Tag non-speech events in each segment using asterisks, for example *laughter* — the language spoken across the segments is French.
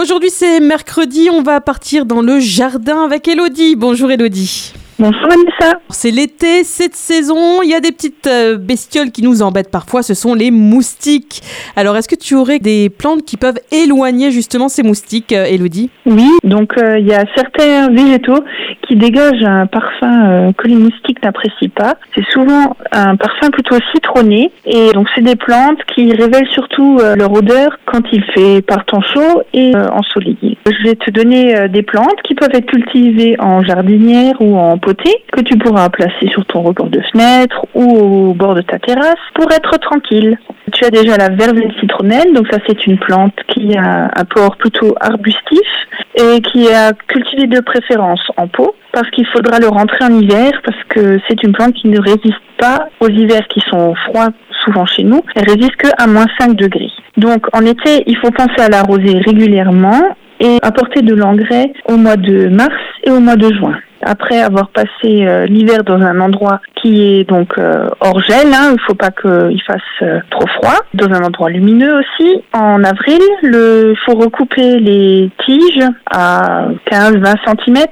Aujourd'hui c'est mercredi, on va partir dans le jardin avec Elodie. Bonjour Elodie. Bonjour Vanessa. C'est l'été, cette saison, il y a des petites euh, bestioles qui nous embêtent parfois, ce sont les moustiques. Alors est-ce que tu aurais des plantes qui peuvent éloigner justement ces moustiques, euh, Elodie Oui, donc euh, il y a certains végétaux qui dégagent un parfum que les moustiques n'apprécient pas. C'est souvent un parfum plutôt citronné et donc c'est des plantes qui révèlent surtout leur odeur quand il fait par temps chaud et ensoleillé. Je vais te donner des plantes qui peuvent être cultivées en jardinière ou en que tu pourras placer sur ton rebord de fenêtre ou au bord de ta terrasse pour être tranquille. Tu as déjà la verveine citronnelle, donc ça c'est une plante qui a un port plutôt arbustif et qui est cultivée de préférence en pot parce qu'il faudra le rentrer en hiver parce que c'est une plante qui ne résiste pas aux hivers qui sont froids souvent chez nous. Elle résiste que à moins 5 degrés. Donc en été, il faut penser à l'arroser régulièrement et apporter de l'engrais au mois de mars et au mois de juin après avoir passé euh, l'hiver dans un endroit qui est donc euh, hors gel, hein, il ne faut pas qu'il fasse euh, trop froid, dans un endroit lumineux aussi. En avril, il faut recouper les tiges à 15-20 cm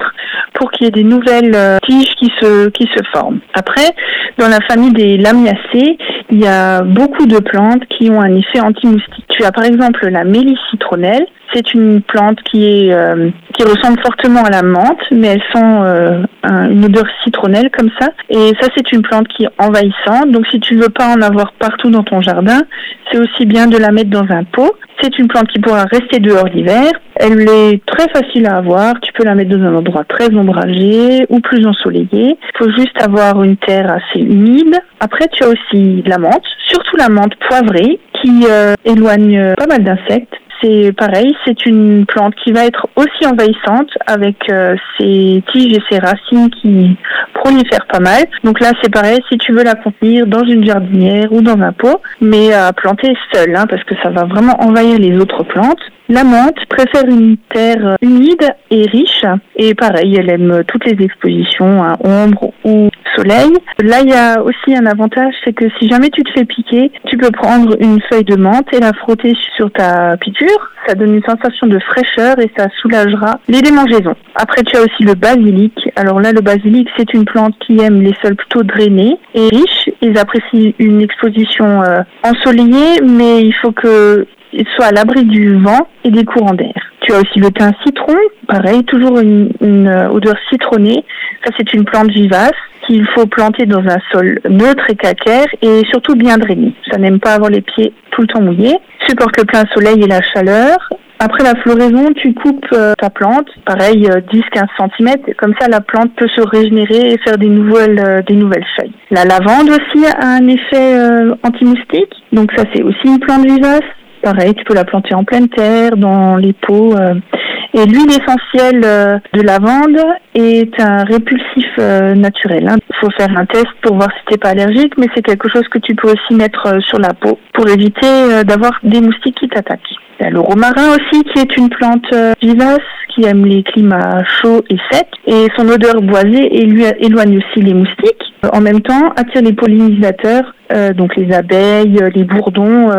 pour qu'il y ait des nouvelles tiges qui se, qui se forment. Après, dans la famille des lamiacées, il y a beaucoup de plantes qui ont un effet anti-moustique. Tu as par exemple la mélisse citronnelle, c'est une plante qui est euh, qui ressemble fortement à la menthe, mais elle sent euh, une odeur citronnelle comme ça. Et ça, c'est une plante qui est envahissante. Donc, si tu veux pas en avoir partout dans ton jardin, c'est aussi bien de la mettre dans un pot. C'est une plante qui pourra rester dehors l'hiver. Elle est très facile à avoir. Tu peux la mettre dans un endroit très ombragé ou plus ensoleillé. Il faut juste avoir une terre assez humide. Après, tu as aussi la menthe, surtout la menthe poivrée, qui euh, éloigne pas mal d'insectes c'est pareil, c'est une plante qui va être aussi envahissante avec euh, ses tiges et ses racines qui prolifèrent pas mal. Donc là, c'est pareil, si tu veux la contenir dans une jardinière ou dans un pot, mais à planter seule, hein, parce que ça va vraiment envahir les autres plantes. La menthe préfère une terre humide et riche. Et pareil, elle aime toutes les expositions à ombre ou soleil. Là, il y a aussi un avantage, c'est que si jamais tu te fais piquer, tu peux prendre une feuille de menthe et la frotter sur ta piqûre. Ça donne une sensation de fraîcheur et ça soulagera les démangeaisons. Après, tu as aussi le basilic. Alors là, le basilic, c'est une plante qui aime les sols plutôt drainés et riches. Ils apprécient une exposition euh, ensoleillée, mais il faut que soit à l'abri du vent et des courants d'air. Tu as aussi le thym citron, pareil, toujours une, euh, odeur citronnée. Ça, c'est une plante vivace qu'il faut planter dans un sol neutre et calcaire et surtout bien drainé. Ça n'aime pas avoir les pieds tout le temps mouillés. Supporte le plein soleil et la chaleur. Après la floraison, tu coupes euh, ta plante, pareil, 10-15 euh, cm. Comme ça, la plante peut se régénérer et faire des nouvelles, des nouvelles feuilles. La lavande aussi a un effet anti-moustique. Donc ça, c'est aussi une plante vivace. Pareil, tu peux la planter en pleine terre, dans les pots. Euh. Et l'huile essentielle euh, de lavande est un répulsif euh, naturel. Il hein. faut faire un test pour voir si tu n'es pas allergique, mais c'est quelque chose que tu peux aussi mettre sur la peau pour éviter d'avoir des moustiques qui t'attaquent. Il le romarin aussi qui est une plante vivace qui aime les climats chauds et secs et son odeur boisée éloigne aussi les moustiques. En même temps, attire les pollinisateurs, donc les abeilles, les bourdons,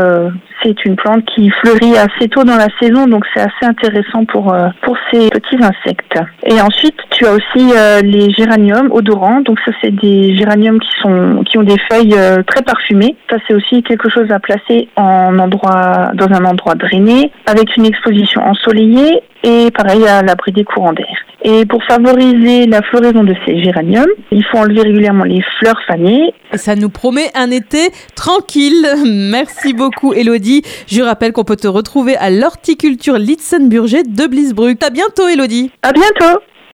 c'est une plante qui fleurit assez tôt dans la saison, donc c'est assez intéressant pour euh, pour ces petits insectes. Et ensuite, tu as aussi euh, les géraniums odorants. Donc ça, c'est des géraniums qui sont qui ont des feuilles euh, très parfumées. Ça, c'est aussi quelque chose à placer en endroit dans un endroit drainé, avec une exposition ensoleillée et pareil à l'abri des courants d'air. Et pour favoriser la floraison de ces géraniums, il faut enlever régulièrement les fleurs fanées. Et ça nous promet un été tranquille. *laughs* Merci beaucoup Elodie. Je rappelle qu'on peut te retrouver à l'horticulture Litzenburger de Blisbruck. À bientôt Elodie. À bientôt.